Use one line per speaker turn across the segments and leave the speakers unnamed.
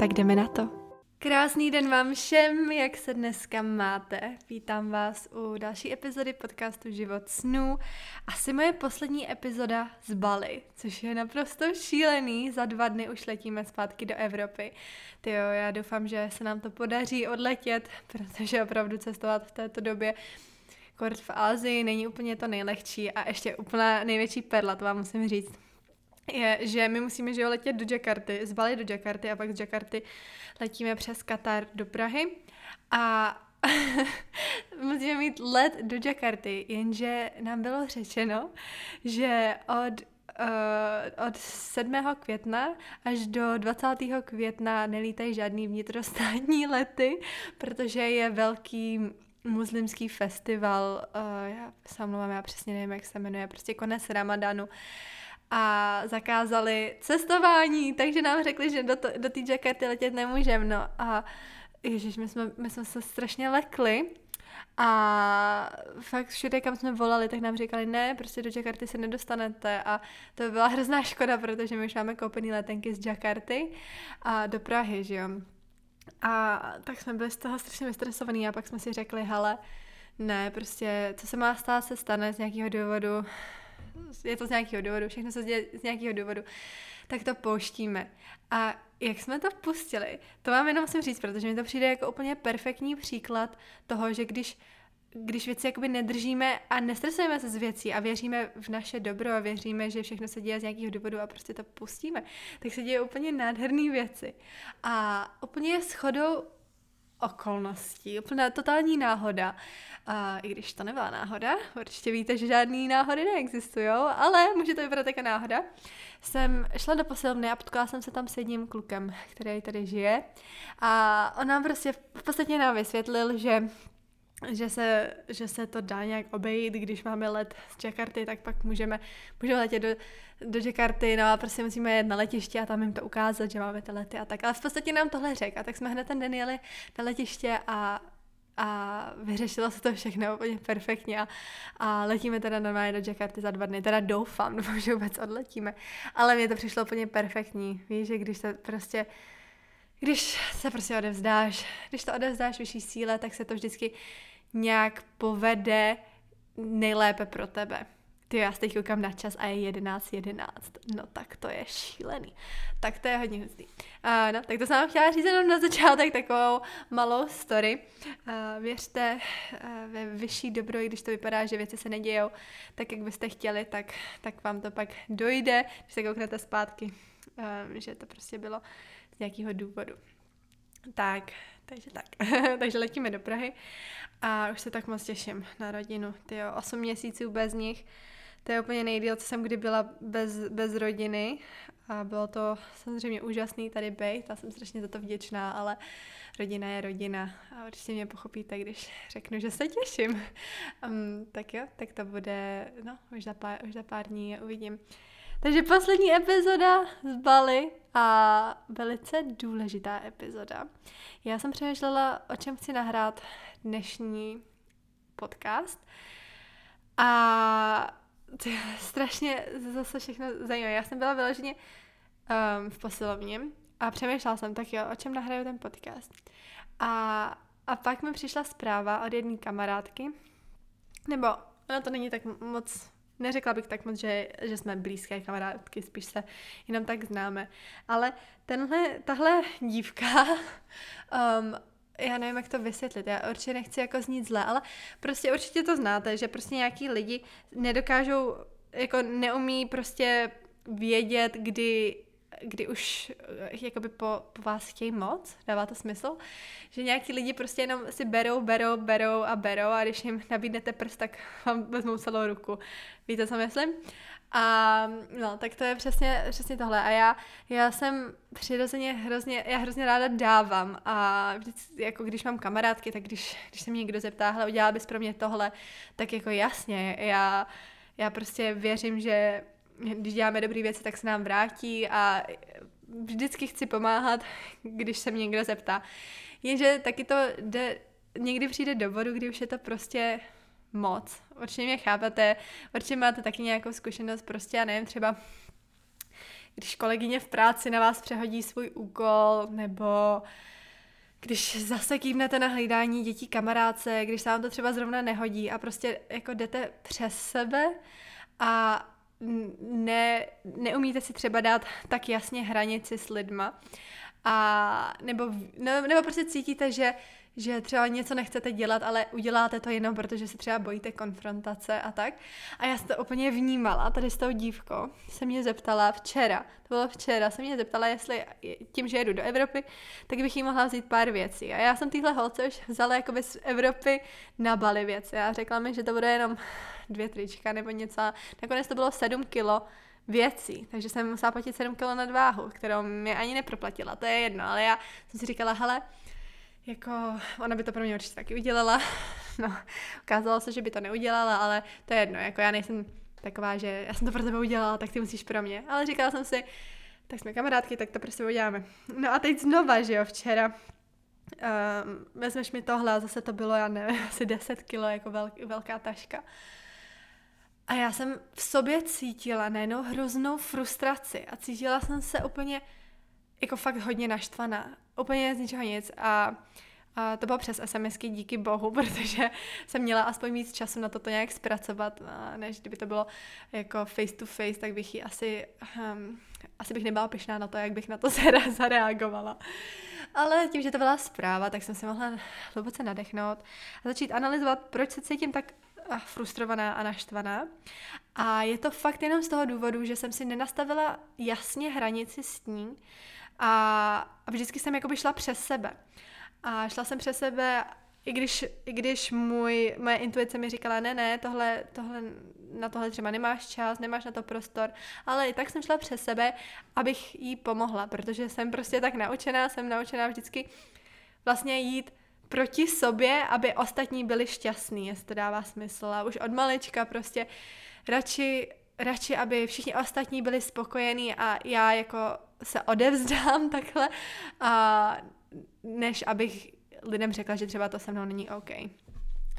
Tak jdeme na to. Krásný den vám všem, jak se dneska máte. Vítám vás u další epizody podcastu Život snů. Asi moje poslední epizoda z Bali, což je naprosto šílený. Za dva dny už letíme zpátky do Evropy. Ty jo, já doufám, že se nám to podaří odletět, protože opravdu cestovat v této době kort v Ázii není úplně to nejlehčí a ještě úplná největší perla, to vám musím říct je, že my musíme že jo, letět do Jakarty, z Bali do Jakarty a pak z Jakarty letíme přes Katar do Prahy a musíme mít let do Jakarty, jenže nám bylo řečeno, že od uh, od 7. května až do 20. května nelítají žádný vnitrostátní lety, protože je velký muslimský festival, uh, já se já přesně nevím, jak se jmenuje, prostě konec Ramadanu a zakázali cestování, takže nám řekli, že do, to, do té Jakarty letět nemůžeme. No a ježiš, my jsme, my jsme se strašně lekli a fakt všude, kam jsme volali, tak nám říkali, ne, prostě do Jakarty se nedostanete a to byla hrozná škoda, protože my už máme koupený letenky z Jakarty a do Prahy, že jo. A tak jsme byli z toho strašně vystresovaní a pak jsme si řekli, hele, ne, prostě, co se má stát, se stane z nějakého důvodu, je to z nějakého důvodu, všechno se děje z nějakého důvodu, tak to pouštíme. A jak jsme to pustili, to vám jenom musím říct, protože mi to přijde jako úplně perfektní příklad toho, že když když věci jakoby nedržíme a nestresujeme se z věcí a věříme v naše dobro a věříme, že všechno se děje z nějakého důvodu a prostě to pustíme, tak se děje úplně nádherné věci. A úplně shodou okolností, úplná totální náhoda. A i když to nebyla náhoda, určitě víte, že žádný náhody neexistují, ale může to vypadat jako náhoda. Jsem šla do posilovny a potkala jsem se tam s jedním klukem, který tady žije. A on nám prostě v podstatě nám vysvětlil, že že se, že se to dá nějak obejít, když máme let z Jakarty, tak pak můžeme, můžeme letět do, do Jakarty, no a prostě musíme jet na letiště a tam jim to ukázat, že máme ty lety a tak. Ale v podstatě nám tohle řekl a tak jsme hned ten den jeli na letiště a a vyřešilo se to všechno úplně perfektně a, a letíme teda normálně do Jakarty za dva dny, teda doufám, doufám, že vůbec odletíme, ale mně to přišlo úplně perfektní, víš, že když se prostě když se prostě odevzdáš, když to odevzdáš vyšší síle, tak se to vždycky nějak povede nejlépe pro tebe. Ty já teď koukám na čas a je 11.11. 11. No tak to je šílený. Tak to je hodně hustý. Uh, no, tak to jsem vám chtěla říct jenom na začátek takovou malou story. Uh, věřte uh, ve vyšší dobro, i když to vypadá, že věci se nedějou tak, jak byste chtěli, tak, tak vám to pak dojde, když se kouknete zpátky, uh, že to prostě bylo z nějakého důvodu. Tak, takže tak. takže letíme do Prahy a už se tak moc těším na rodinu. Ty jo, 8 měsíců bez nich. To je úplně nejdíl, co jsem kdy byla bez, bez rodiny a bylo to samozřejmě úžasný tady být, já jsem strašně za to vděčná, ale rodina je rodina a určitě mě pochopíte, když řeknu, že se těším. Um, tak jo, tak to bude, no, už za pár, už za pár dní uvidím. Takže poslední epizoda z Bali a velice důležitá epizoda. Já jsem přemýšlela, o čem chci nahrát dnešní podcast a je strašně zase všechno zajímavé. Já jsem byla vyloženě um, v posilovně a přemýšlela jsem, tak jo, o čem nahraju ten podcast. A, a pak mi přišla zpráva od jedné kamarádky, nebo ono to není tak moc neřekla bych tak moc, že, že jsme blízké kamarádky, spíš se jenom tak známe. Ale tenhle, tahle dívka, um, já nevím, jak to vysvětlit, já určitě nechci jako znít zle, ale prostě určitě to znáte, že prostě nějaký lidi nedokážou, jako neumí prostě vědět, kdy kdy už eh, jakoby po, po vás chtějí moc, dává to smysl, že nějaký lidi prostě jenom si berou, berou, berou a berou a když jim nabídnete prst, tak vám vezmou celou ruku. Víte, co myslím? A no, tak to je přesně, přesně tohle. A já, já jsem přirozeně hrozně, já hrozně ráda dávám a vždycky, jako když mám kamarádky, tak když, když se mě někdo zeptá, hele, udělala bys pro mě tohle, tak jako jasně, já, já prostě věřím, že když děláme dobré věci, tak se nám vrátí a vždycky chci pomáhat, když se mě někdo zeptá. Jenže taky to jde, někdy přijde do bodu, kdy už je to prostě moc. Určitě mě chápete, určitě máte taky nějakou zkušenost, prostě já nevím, třeba když kolegyně v práci na vás přehodí svůj úkol, nebo když zase kývnete na hlídání dětí kamarádce, když se vám to třeba zrovna nehodí a prostě jako jdete přes sebe a ne, neumíte si třeba dát tak jasně hranici s lidma a nebo, nebo, nebo prostě cítíte, že že třeba něco nechcete dělat, ale uděláte to jenom, protože se třeba bojíte konfrontace a tak. A já jsem to úplně vnímala, tady s tou dívkou se mě zeptala včera, to bylo včera, se mě zeptala, jestli tím, že jedu do Evropy, tak bych jí mohla vzít pár věcí. A já jsem tyhle holce už vzala jakoby z Evropy na Bali věci. A řekla mi, že to bude jenom dvě trička nebo něco. Nakonec to bylo sedm kilo věcí, takže jsem musela platit 7 kilo nadváhu, kterou mi ani neproplatila, to je jedno, ale já jsem si říkala, hele, jako ona by to pro mě určitě taky udělala. No, ukázalo se, že by to neudělala, ale to je jedno, jako já nejsem taková, že já jsem to pro tebe udělala, tak ty musíš pro mě. Ale říkala jsem si, tak jsme kamarádky, tak to prostě uděláme. No a teď znova, že jo, včera um, vezmeš mi tohle a zase to bylo, já nevím, asi 10 kilo, jako velk, velká taška. A já jsem v sobě cítila najednou hroznou frustraci a cítila jsem se úplně jako fakt hodně naštvaná. Úplně z ničeho nic. A, a to bylo přes SMSky, díky bohu, protože jsem měla aspoň víc času na toto nějak zpracovat, než kdyby to bylo jako face to face, tak bych ji asi, um, asi bych nebyla pyšná na to, jak bych na to zareagovala. Ale tím, že to byla zpráva, tak jsem se mohla hluboce nadechnout a začít analyzovat, proč se cítím tak frustrovaná a naštvaná. A je to fakt jenom z toho důvodu, že jsem si nenastavila jasně hranici s ní a vždycky jsem jakoby šla přes sebe. A šla jsem přes sebe, i když, i když můj, moje intuice mi říkala, ne, ne, tohle, tohle, na tohle třeba nemáš čas, nemáš na to prostor, ale i tak jsem šla přes sebe, abych jí pomohla, protože jsem prostě tak naučená, jsem naučená vždycky vlastně jít proti sobě, aby ostatní byli šťastní, jestli to dává smysl. A už od malička prostě radši, radši, aby všichni ostatní byli spokojení a já jako se odevzdám takhle, a než abych lidem řekla, že třeba to se mnou není OK.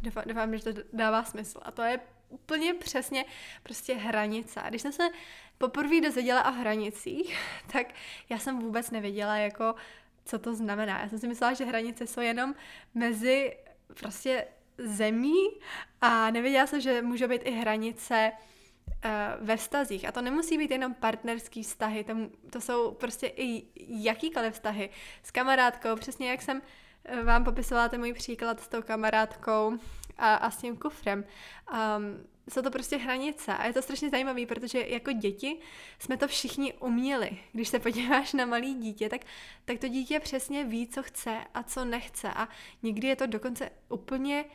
Doufám, doufám, že to dává smysl. A to je úplně přesně prostě hranice. Když jsem se poprvé dozvěděla o hranicích, tak já jsem vůbec nevěděla, jako, co to znamená. Já jsem si myslela, že hranice jsou jenom mezi prostě zemí a nevěděla jsem, že může být i hranice uh, ve vztazích. A to nemusí být jenom partnerský vztahy, to, to jsou prostě i jakýkoliv vztahy. S kamarádkou, přesně jak jsem eh, vám popisovala ten můj příklad s tou kamarádkou a, a s tím kufrem. Um, jsou to prostě hranice a je to strašně zajímavé, protože jako děti jsme to všichni uměli. Když se podíváš na malý dítě, tak, tak to dítě přesně ví, co chce a co nechce a někdy je to dokonce úplně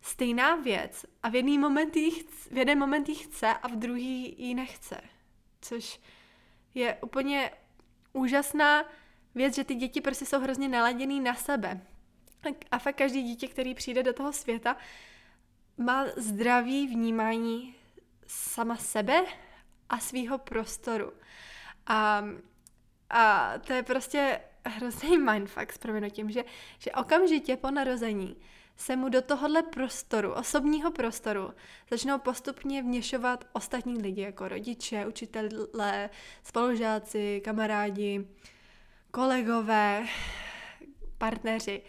stejná věc a v, jedný moment jí chce, v jeden moment jí chce a v druhý ji nechce. Což je úplně úžasná věc, že ty děti prostě jsou hrozně naladěný na sebe. A fakt každý dítě, který přijde do toho světa, má zdravý vnímání sama sebe a svýho prostoru. A, a to je prostě hrozný mindfuck s proměnutím, že, že okamžitě po narození se mu do tohohle prostoru, osobního prostoru, začnou postupně vněšovat ostatní lidi, jako rodiče, učitelé, spolužáci, kamarádi, kolegové, partneři,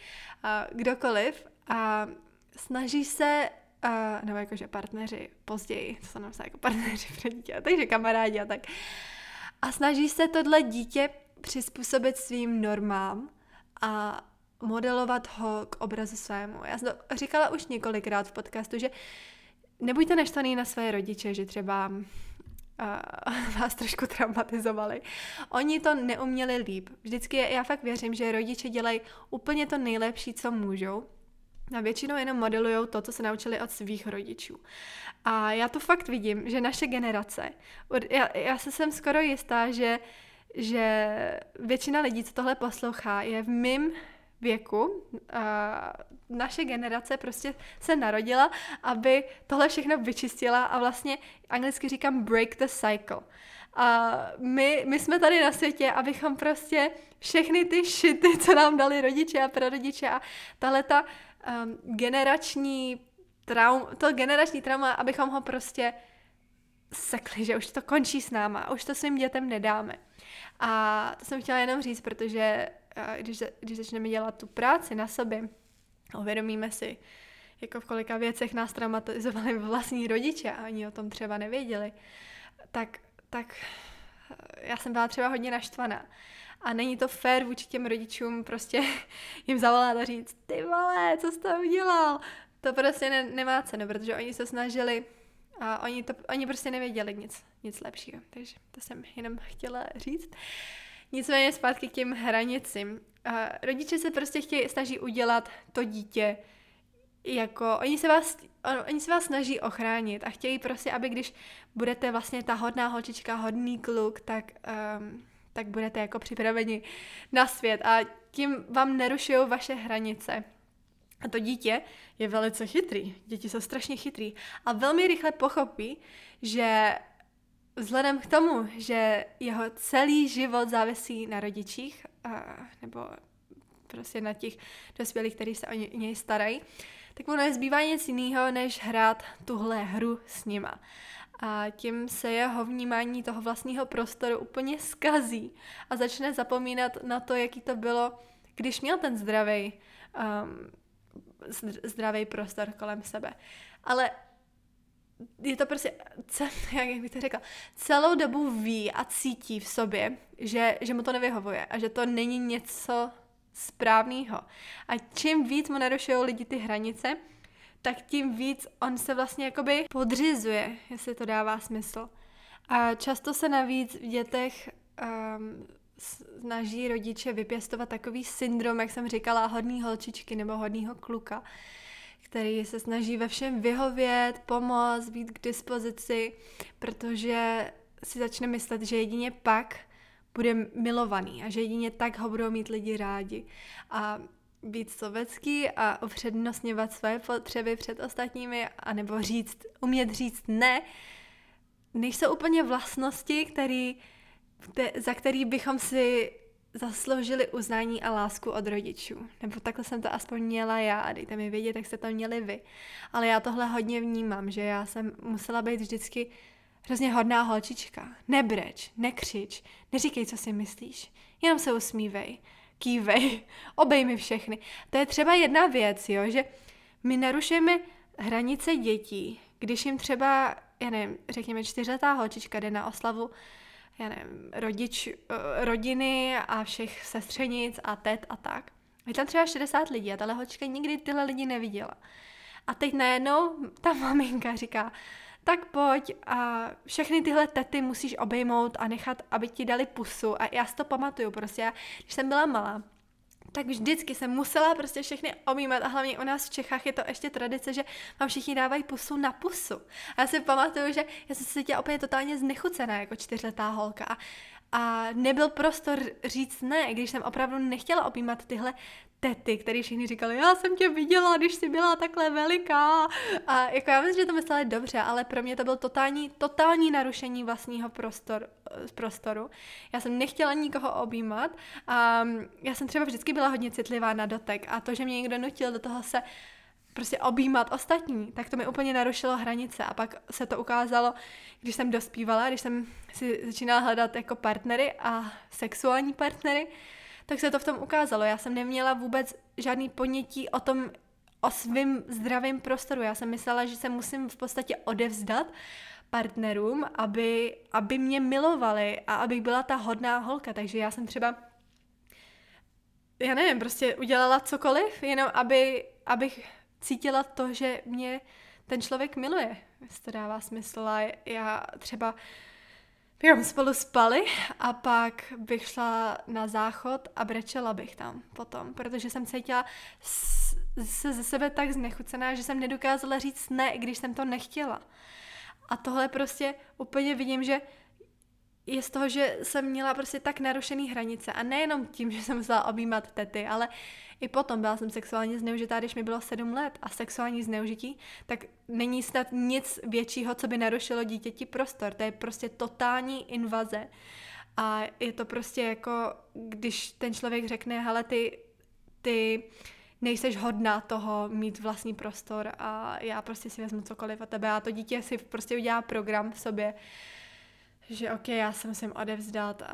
kdokoliv a snaží se Uh, nebo jakože partneři později, to se napsá jako partneři pro dítě, takže kamarádi a tak. A snaží se tohle dítě přizpůsobit svým normám a modelovat ho k obrazu svému. Já jsem to říkala už několikrát v podcastu, že nebuďte naštvaný na své rodiče, že třeba uh, vás trošku traumatizovali. Oni to neuměli líp. Vždycky já fakt věřím, že rodiče dělají úplně to nejlepší, co můžou A většinou jenom modelují to, co se naučili od svých rodičů. A já to fakt vidím, že naše generace, já, já se jsem skoro jistá, že, že většina lidí, co tohle poslouchá, je v mým věku. A naše generace prostě se narodila, aby tohle všechno vyčistila a vlastně anglicky říkám break the cycle. A my, my jsme tady na světě, abychom prostě všechny ty šity, co nám dali rodiče a prarodiče a tahle ta um, generační traum, to generační trauma, abychom ho prostě sekli, že už to končí s náma, už to svým dětem nedáme. A to jsem chtěla jenom říct, protože když, když začneme dělat tu práci na sobě, uvědomíme si, jako v kolika věcech nás traumatizovali vlastní rodiče a oni o tom třeba nevěděli, tak, tak já jsem byla třeba hodně naštvaná. A není to fér vůči těm rodičům prostě jim zavolat a říct, ty vole, co jsi to udělal? To prostě ne, nemá cenu, protože oni se snažili a oni, to, oni prostě nevěděli nic, nic lepšího. Takže to jsem jenom chtěla říct. Nicméně zpátky k těm hranicím. A rodiče se prostě chtějí, snaží udělat to dítě jako, oni se vás, on, oni se vás snaží ochránit a chtějí prostě, aby když budete vlastně ta hodná holčička, hodný kluk, tak, um, tak budete jako připraveni na svět a tím vám nerušují vaše hranice. A to dítě je velice chytrý. Děti jsou strašně chytrý. A velmi rychle pochopí, že vzhledem k tomu, že jeho celý život závisí na rodičích, a, nebo prostě na těch dospělých, kteří se o něj starají, tak mu nezbývá nic jiného, než hrát tuhle hru s nima. A tím se jeho vnímání toho vlastního prostoru úplně skazí a začne zapomínat na to, jaký to bylo, když měl ten zdravý um, zdravý prostor kolem sebe. Ale je to prostě, jak bych to řekla, celou dobu ví a cítí v sobě, že, že mu to nevyhovuje a že to není něco správného. A čím víc mu narušují lidi ty hranice, tak tím víc on se vlastně jakoby podřizuje, jestli to dává smysl. A často se navíc v dětech um, snaží rodiče vypěstovat takový syndrom, jak jsem říkala, hodný holčičky nebo hodného kluka, který se snaží ve všem vyhovět, pomoct, být k dispozici, protože si začne myslet, že jedině pak bude milovaný a že jedině tak ho budou mít lidi rádi. A být sobecký a upřednostňovat svoje potřeby před ostatními, anebo říct, umět říct ne, nejsou úplně vlastnosti, který, za který bychom si zasloužili uznání a lásku od rodičů. Nebo takhle jsem to aspoň měla já a dejte mi vědět, jak jste to měli vy. Ale já tohle hodně vnímám, že já jsem musela být vždycky hrozně hodná holčička. Nebreč, nekřič, neříkej, co si myslíš. Jenom se usmívej, kývej, obej mi všechny. To je třeba jedna věc, jo, že my narušujeme hranice dětí, když jim třeba, já nevím, řekněme čtyřletá holčička jde na oslavu já nevím, rodič, eh, rodiny a všech sestřenic a tet a tak. Je tam třeba 60 lidí a tahle hočka nikdy tyhle lidi neviděla. A teď najednou ta maminka říká, tak pojď a všechny tyhle tety musíš obejmout a nechat, aby ti dali pusu. A já si to pamatuju prostě, když jsem byla malá, tak vždycky jsem musela prostě všechny objímat a hlavně u nás v Čechách je to ještě tradice, že vám všichni dávají pusu na pusu. A já si pamatuju, že já jsem se cítila úplně totálně znechucená jako čtyřletá holka a, a nebyl prostor říct ne, když jsem opravdu nechtěla objímat tyhle tety, který všichni říkali, já jsem tě viděla, když jsi byla takhle veliká. A jako já myslím, že to mysleli dobře, ale pro mě to byl totální, totální narušení vlastního prostor, prostoru. Já jsem nechtěla nikoho objímat a já jsem třeba vždycky byla hodně citlivá na dotek a to, že mě někdo nutil do toho se prostě objímat ostatní, tak to mi úplně narušilo hranice a pak se to ukázalo, když jsem dospívala, když jsem si začínala hledat jako partnery a sexuální partnery, tak se to v tom ukázalo. Já jsem neměla vůbec žádný ponětí o tom, o svém zdravém prostoru. Já jsem myslela, že se musím v podstatě odevzdat partnerům, aby, aby mě milovali a abych byla ta hodná holka. Takže já jsem třeba, já nevím, prostě udělala cokoliv, jenom aby, abych cítila to, že mě ten člověk miluje. Jestli to dává smysl. A já třeba bychom spolu spali a pak bych šla na záchod a brečela bych tam potom, protože jsem cítila se ze sebe tak znechucená, že jsem nedokázala říct ne, když jsem to nechtěla. A tohle prostě úplně vidím, že je z toho, že jsem měla prostě tak narušený hranice a nejenom tím, že jsem musela objímat tety, ale i potom byla jsem sexuálně zneužitá, když mi bylo sedm let a sexuální zneužití, tak není snad nic většího, co by narušilo dítěti prostor. To je prostě totální invaze. A je to prostě jako, když ten člověk řekne, hele, ty, ty nejseš hodná toho mít vlastní prostor a já prostě si vezmu cokoliv a tebe a to dítě si prostě udělá program v sobě, že ok, já se musím odevzdat a,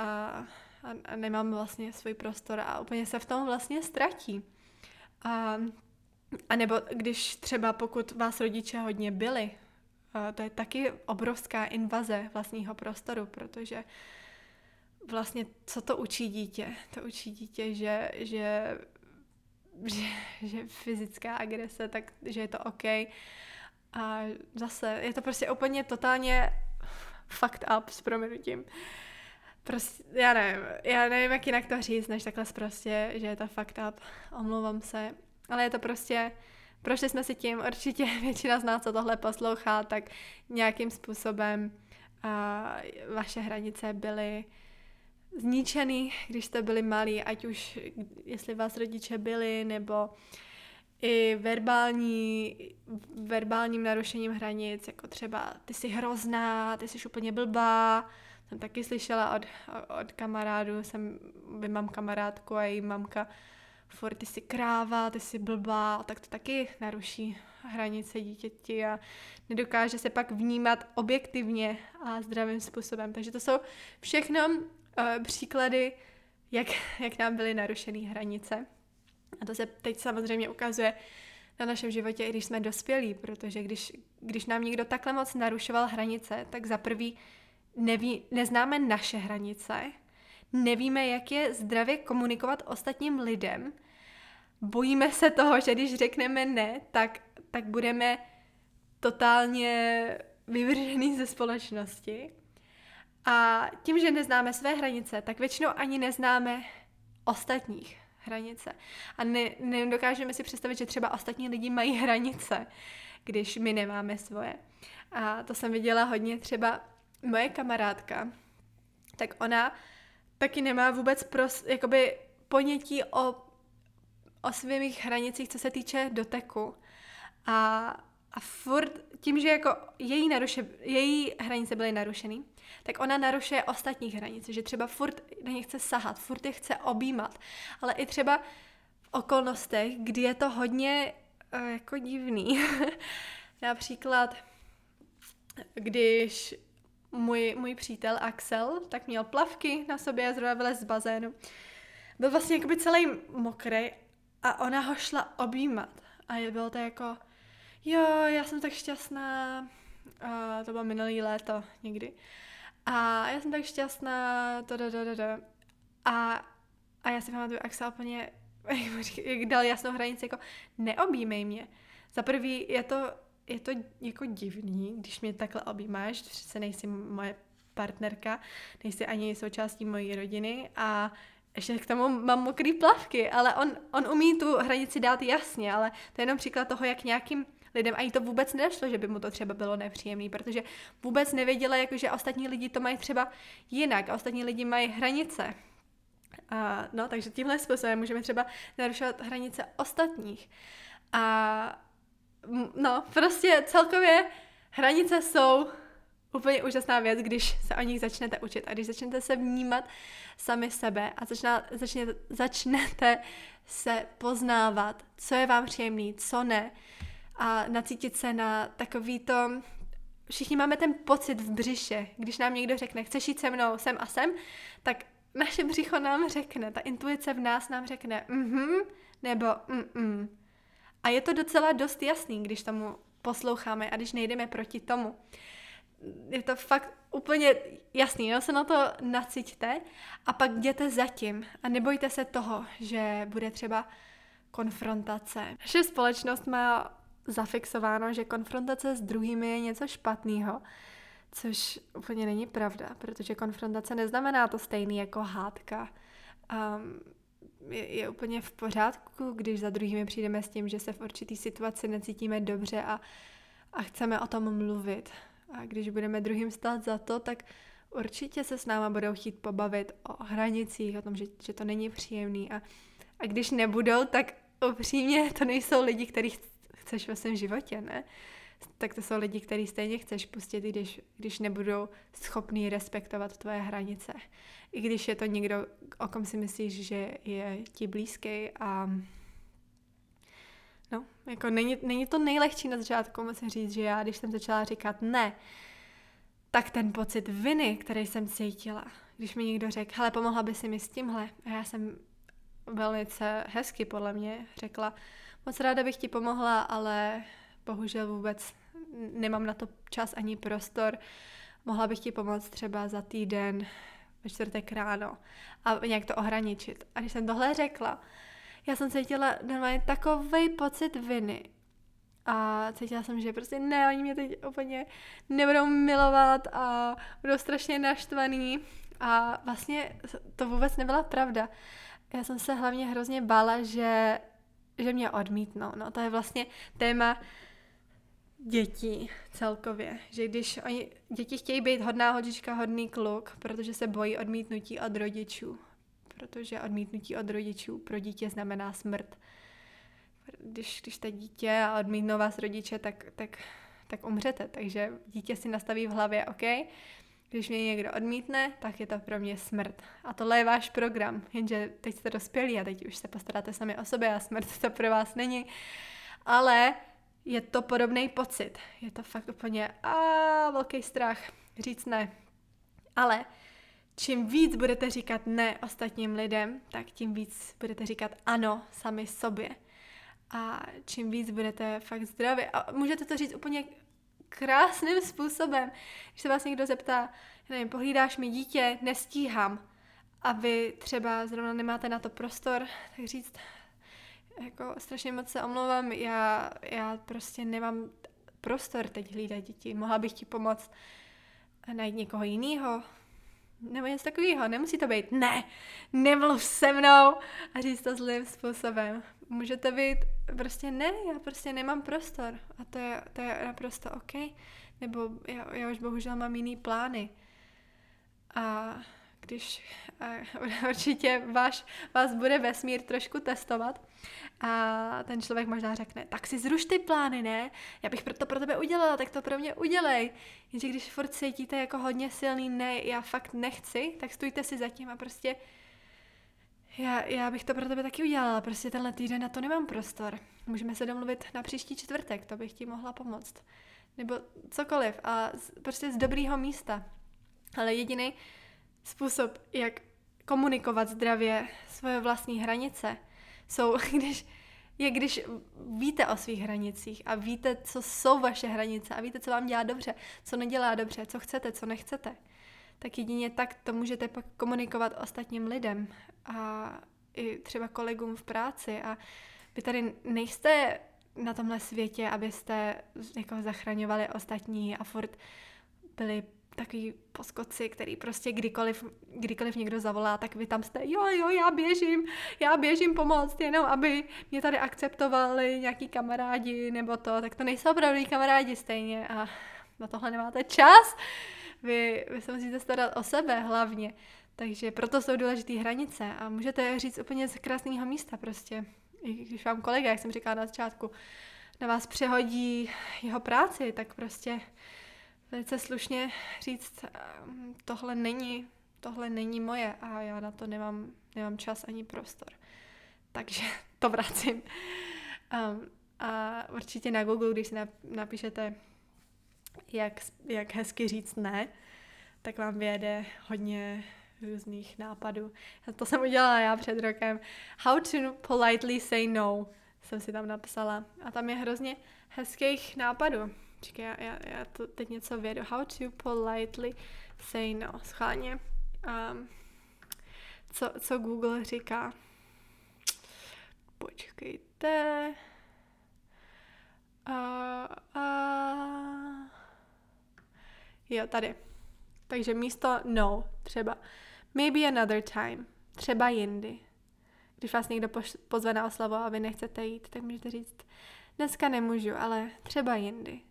a, a nemám vlastně svůj prostor a úplně se v tom vlastně ztratí. A, a nebo když třeba pokud vás rodiče hodně byli, to je taky obrovská invaze vlastního prostoru, protože vlastně co to učí dítě? To učí dítě, že, že, že, že fyzická agrese, tak že je to OK. A zase je to prostě úplně totálně fucked up s proměnutím. Prostě, já nevím, já nevím, jak jinak to říct, než takhle prostě, že je to fucked up. Omlouvám se. Ale je to prostě, prošli jsme si tím, určitě většina z nás, co tohle poslouchá, tak nějakým způsobem a vaše hranice byly zničený, když jste byli malí, ať už jestli vás rodiče byli, nebo i verbální, verbálním narušením hranic, jako třeba ty jsi hrozná, ty jsi úplně blbá, jsem taky slyšela od, od kamarádů, jsem, mám kamarádku a její mamka, for ty jsi kráva, ty jsi blbá, tak to taky naruší hranice dítěti a nedokáže se pak vnímat objektivně a zdravým způsobem. Takže to jsou všechno uh, příklady, jak, jak nám byly narušené hranice. A to se teď samozřejmě ukazuje na našem životě, i když jsme dospělí, protože když, když nám někdo takhle moc narušoval hranice, tak za prvý neví, neznáme naše hranice, nevíme, jak je zdravě komunikovat ostatním lidem, bojíme se toho, že když řekneme ne, tak, tak budeme totálně vyvržený ze společnosti. A tím, že neznáme své hranice, tak většinou ani neznáme ostatních hranice. A ne, nedokážeme si představit, že třeba ostatní lidi mají hranice, když my nemáme svoje. A to jsem viděla hodně třeba moje kamarádka, tak ona taky nemá vůbec pros, jakoby ponětí o, o svých hranicích, co se týče doteku. A, a furt tím, že jako její, naruše, její hranice byly narušeny, tak ona narušuje ostatních hranice, že třeba furt na ně chce sahat, furt je chce objímat, ale i třeba v okolnostech, kdy je to hodně uh, jako divný. Například, když můj, můj přítel Axel tak měl plavky na sobě a zrovna vylez z bazénu. Byl vlastně jakoby celý mokrý a ona ho šla objímat. A bylo to jako, jo, já jsem tak šťastná. A to bylo minulý léto někdy. A já jsem tak šťastná, to, to, to, to, to. A, a já si pamatuju, jak se úplně, jak dal jasnou hranici, jako neobjímej mě. Za prvý je to, je to jako divný, když mě takhle objímáš, přece nejsi moje partnerka, nejsi ani součástí mojí rodiny a ještě k tomu mám mokrý plavky, ale on, on umí tu hranici dát jasně, ale to je jenom příklad toho, jak nějakým lidem ani to vůbec nešlo, že by mu to třeba bylo nepříjemné, protože vůbec nevěděla, jako, že ostatní lidi to mají třeba jinak a ostatní lidi mají hranice. A, no, takže tímhle způsobem můžeme třeba narušovat hranice ostatních. A no, prostě celkově hranice jsou úplně úžasná věc, když se o nich začnete učit a když začnete se vnímat sami sebe a začne, začne, začnete se poznávat, co je vám příjemný, co ne, a nacítit se na takový to, všichni máme ten pocit v břiše, když nám někdo řekne, chceš jít se mnou sem a sem, tak naše břicho nám řekne, ta intuice v nás nám řekne mhm, nebo mm A je to docela dost jasný, když tomu posloucháme a když nejdeme proti tomu. Je to fakt úplně jasný, jo? se na to nacítíte a pak jděte zatím a nebojte se toho, že bude třeba konfrontace. Naše společnost má zafixováno, že konfrontace s druhými je něco špatného, což úplně není pravda, protože konfrontace neznamená to stejný jako hádka. Um, je, je úplně v pořádku, když za druhými přijdeme s tím, že se v určitý situaci necítíme dobře a, a chceme o tom mluvit. A když budeme druhým stát za to, tak určitě se s náma budou chtít pobavit o hranicích, o tom, že, že to není příjemný. A, a když nebudou, tak upřímně to nejsou lidi, kterých chceš ve svém životě, ne? Tak to jsou lidi, který stejně chceš pustit, i když, když nebudou schopní respektovat tvoje hranice. I když je to někdo, o kom si myslíš, že je ti blízký a no, jako není, není to nejlehčí na začátku, musím říct, že já, když jsem začala říkat ne, tak ten pocit viny, který jsem cítila, když mi někdo řekl, hele, pomohla by si mi s tímhle, a já jsem velice hezky podle mě řekla, moc ráda bych ti pomohla, ale bohužel vůbec nemám na to čas ani prostor. Mohla bych ti pomoct třeba za týden ve čtvrtek ráno a nějak to ohraničit. A když jsem tohle řekla, já jsem cítila normálně takový pocit viny. A cítila jsem, že prostě ne, oni mě teď úplně nebudou milovat a budou strašně naštvaný. A vlastně to vůbec nebyla pravda. Já jsem se hlavně hrozně bála, že, že mě odmítnou. No, to je vlastně téma dětí celkově. Že když oni, děti chtějí být hodná holčička, hodný kluk, protože se bojí odmítnutí od rodičů. Protože odmítnutí od rodičů pro dítě znamená smrt. Když, když jste dítě a odmítnou vás rodiče, tak, tak, tak umřete. Takže dítě si nastaví v hlavě, OK, když mě někdo odmítne, tak je to pro mě smrt. A tohle je váš program, jenže teď jste dospělí a teď už se postaráte sami o sebe a smrt to pro vás není. Ale je to podobný pocit. Je to fakt úplně a velký strach říct ne. Ale čím víc budete říkat ne ostatním lidem, tak tím víc budete říkat ano sami sobě. A čím víc budete fakt zdraví. A můžete to říct úplně krásným způsobem. Když se vás někdo zeptá, nevím, pohlídáš mi dítě, nestíhám, a vy třeba zrovna nemáte na to prostor, tak říct, jako strašně moc se omlouvám, já, já prostě nemám prostor teď hlídat děti, mohla bych ti pomoct najít někoho jiného, nebo něco takového, nemusí to být, ne, nemluv se mnou a říct to zlým způsobem. Můžete být prostě ne, já prostě nemám prostor a to je, to je naprosto OK, nebo já, já už bohužel mám jiný plány. A když uh, určitě váš, vás bude vesmír trošku testovat a ten člověk možná řekne, tak si zruš ty plány, ne? Já bych to pro tebe udělala, tak to pro mě udělej. Jenže když furt cítíte jako hodně silný ne, já fakt nechci, tak stůjte si zatím a prostě já, já bych to pro tebe taky udělala, prostě tenhle týden na to nemám prostor. Můžeme se domluvit na příští čtvrtek, to bych ti mohla pomoct. Nebo cokoliv, a z, prostě z dobrýho místa. Ale jediný způsob, jak komunikovat zdravě svoje vlastní hranice, jsou, když, je když víte o svých hranicích a víte, co jsou vaše hranice a víte, co vám dělá dobře, co nedělá dobře, co chcete, co nechcete, tak jedině tak to můžete pak komunikovat ostatním lidem a i třeba kolegům v práci. A vy tady nejste na tomhle světě, abyste jako zachraňovali ostatní a furt byli takový poskoci, který prostě kdykoliv, kdykoliv někdo zavolá, tak vy tam jste, jo, jo, já běžím, já běžím pomoct, jenom aby mě tady akceptovali nějaký kamarádi nebo to, tak to nejsou opravdu kamarádi stejně a na tohle nemáte čas. Vy, vy se musíte starat o sebe hlavně. Takže proto jsou důležité hranice a můžete říct úplně z krásného místa prostě. I když vám kolega, jak jsem říkala na začátku, na vás přehodí jeho práci, tak prostě velice slušně říct, ehm, tohle není, tohle není moje a já na to nemám, nemám čas ani prostor. Takže to vracím. Um, a určitě na Google, když si napíšete, jak, jak hezky říct ne, tak vám vyjede hodně různých nápadů. To jsem udělala já před rokem. How to politely say no jsem si tam napsala. A tam je hrozně hezkých nápadů. Čekaj, já, já, já to teď něco vědu. How to politely say no. Schválně. Um, co, co Google říká? Počkejte. Uh, uh, jo, tady. Takže místo no, třeba maybe another time, třeba jindy. když vás někdo pozve na oslavu a vy nechcete jít, tak můžete říct, dneska nemůžu, ale třeba jindy.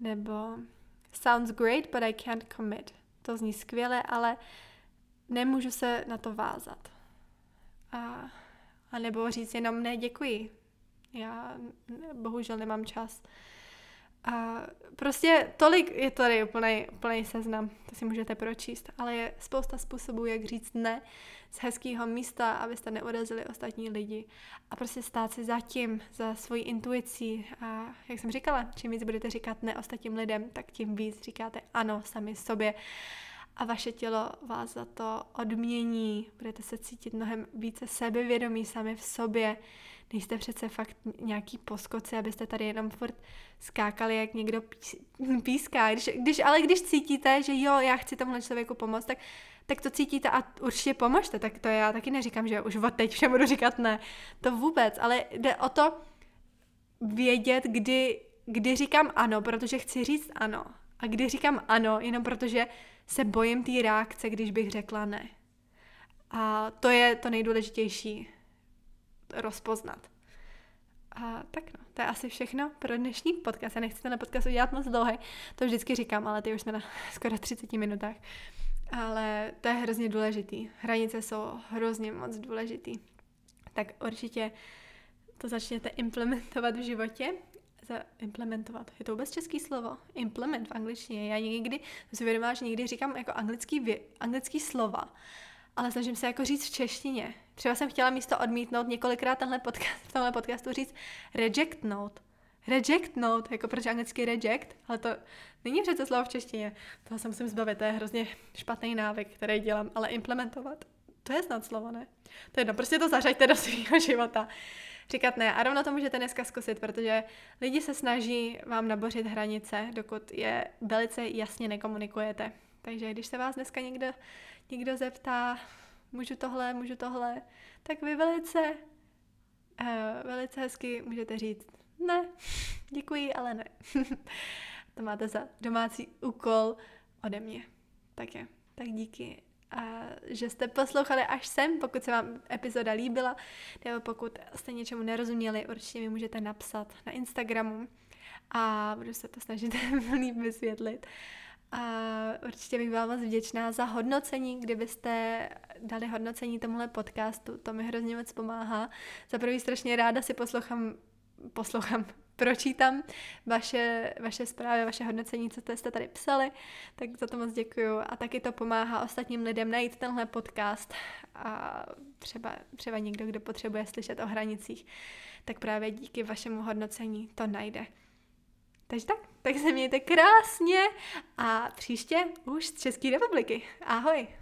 Nebo sounds great, but I can't commit. To zní skvěle, ale nemůžu se na to vázat. A, a nebo říct jenom ne, děkuji. Já bohužel nemám čas. A prostě tolik je tady úplný seznam, to si můžete pročíst, ale je spousta způsobů, jak říct ne z hezkého místa, abyste neurazili ostatní lidi. A prostě stát si za tím, za svojí intuicí a jak jsem říkala, čím víc budete říkat ne ostatním lidem, tak tím víc říkáte ano sami sobě a vaše tělo vás za to odmění, budete se cítit mnohem více sebevědomí sami v sobě, nejste přece fakt nějaký poskoci, abyste tady jenom furt skákali, jak někdo píská. Když, když, ale když cítíte, že jo, já chci tomuhle člověku pomoct, tak, tak to cítíte a určitě pomožte. Tak to já taky neříkám, že už od teď všem budu říkat ne. To vůbec, ale jde o to vědět, kdy, kdy říkám ano, protože chci říct ano. A kdy říkám ano, jenom protože se bojím té reakce, když bych řekla ne. A to je to nejdůležitější rozpoznat. A tak no, to je asi všechno pro dnešní podcast. Já nechci ten podcast udělat moc dlouhý, to vždycky říkám, ale ty už jsme na skoro 30 minutách. Ale to je hrozně důležitý. Hranice jsou hrozně moc důležitý. Tak určitě to začněte implementovat v životě. Implementovat. Je to vůbec český slovo? Implement v angličtině. Já někdy, jsem si vědomá, že někdy říkám jako anglický, vě, anglický slova, ale snažím se jako říct v češtině. Třeba jsem chtěla místo odmítnout několikrát tenhle podcast, v tomhle podcastu říct reject note. Reject note, jako proč anglicky reject, ale to není přece slovo v češtině. Toho se musím zbavit, to je hrozně špatný návyk, který dělám, ale implementovat, to je snad slovo, ne? To je jedno, prostě to zařaďte do svého života. Říkat ne. A rovno to můžete dneska zkusit, protože lidi se snaží vám nabořit hranice, dokud je velice jasně nekomunikujete. Takže když se vás dneska někdo, někdo zeptá, můžu tohle, můžu tohle, tak vy velice, uh, velice hezky můžete říct, ne, děkuji, ale ne. to máte za domácí úkol ode mě. Tak je, tak díky a že jste poslouchali až sem, pokud se vám epizoda líbila, nebo pokud jste něčemu nerozuměli, určitě mi můžete napsat na Instagramu a budu se to snažit líp vysvětlit. A určitě bych byla moc vděčná za hodnocení, kdybyste dali hodnocení tomuhle podcastu, to mi hrozně moc pomáhá. Za prvý strašně ráda si poslouchám, poslouchám, pročítám vaše, vaše zprávy, vaše hodnocení, co jste tady psali, tak za to moc děkuju. A taky to pomáhá ostatním lidem najít tenhle podcast a třeba, třeba někdo, kdo potřebuje slyšet o hranicích, tak právě díky vašemu hodnocení to najde. Takže tak, tak se mějte krásně a příště už z České republiky. Ahoj!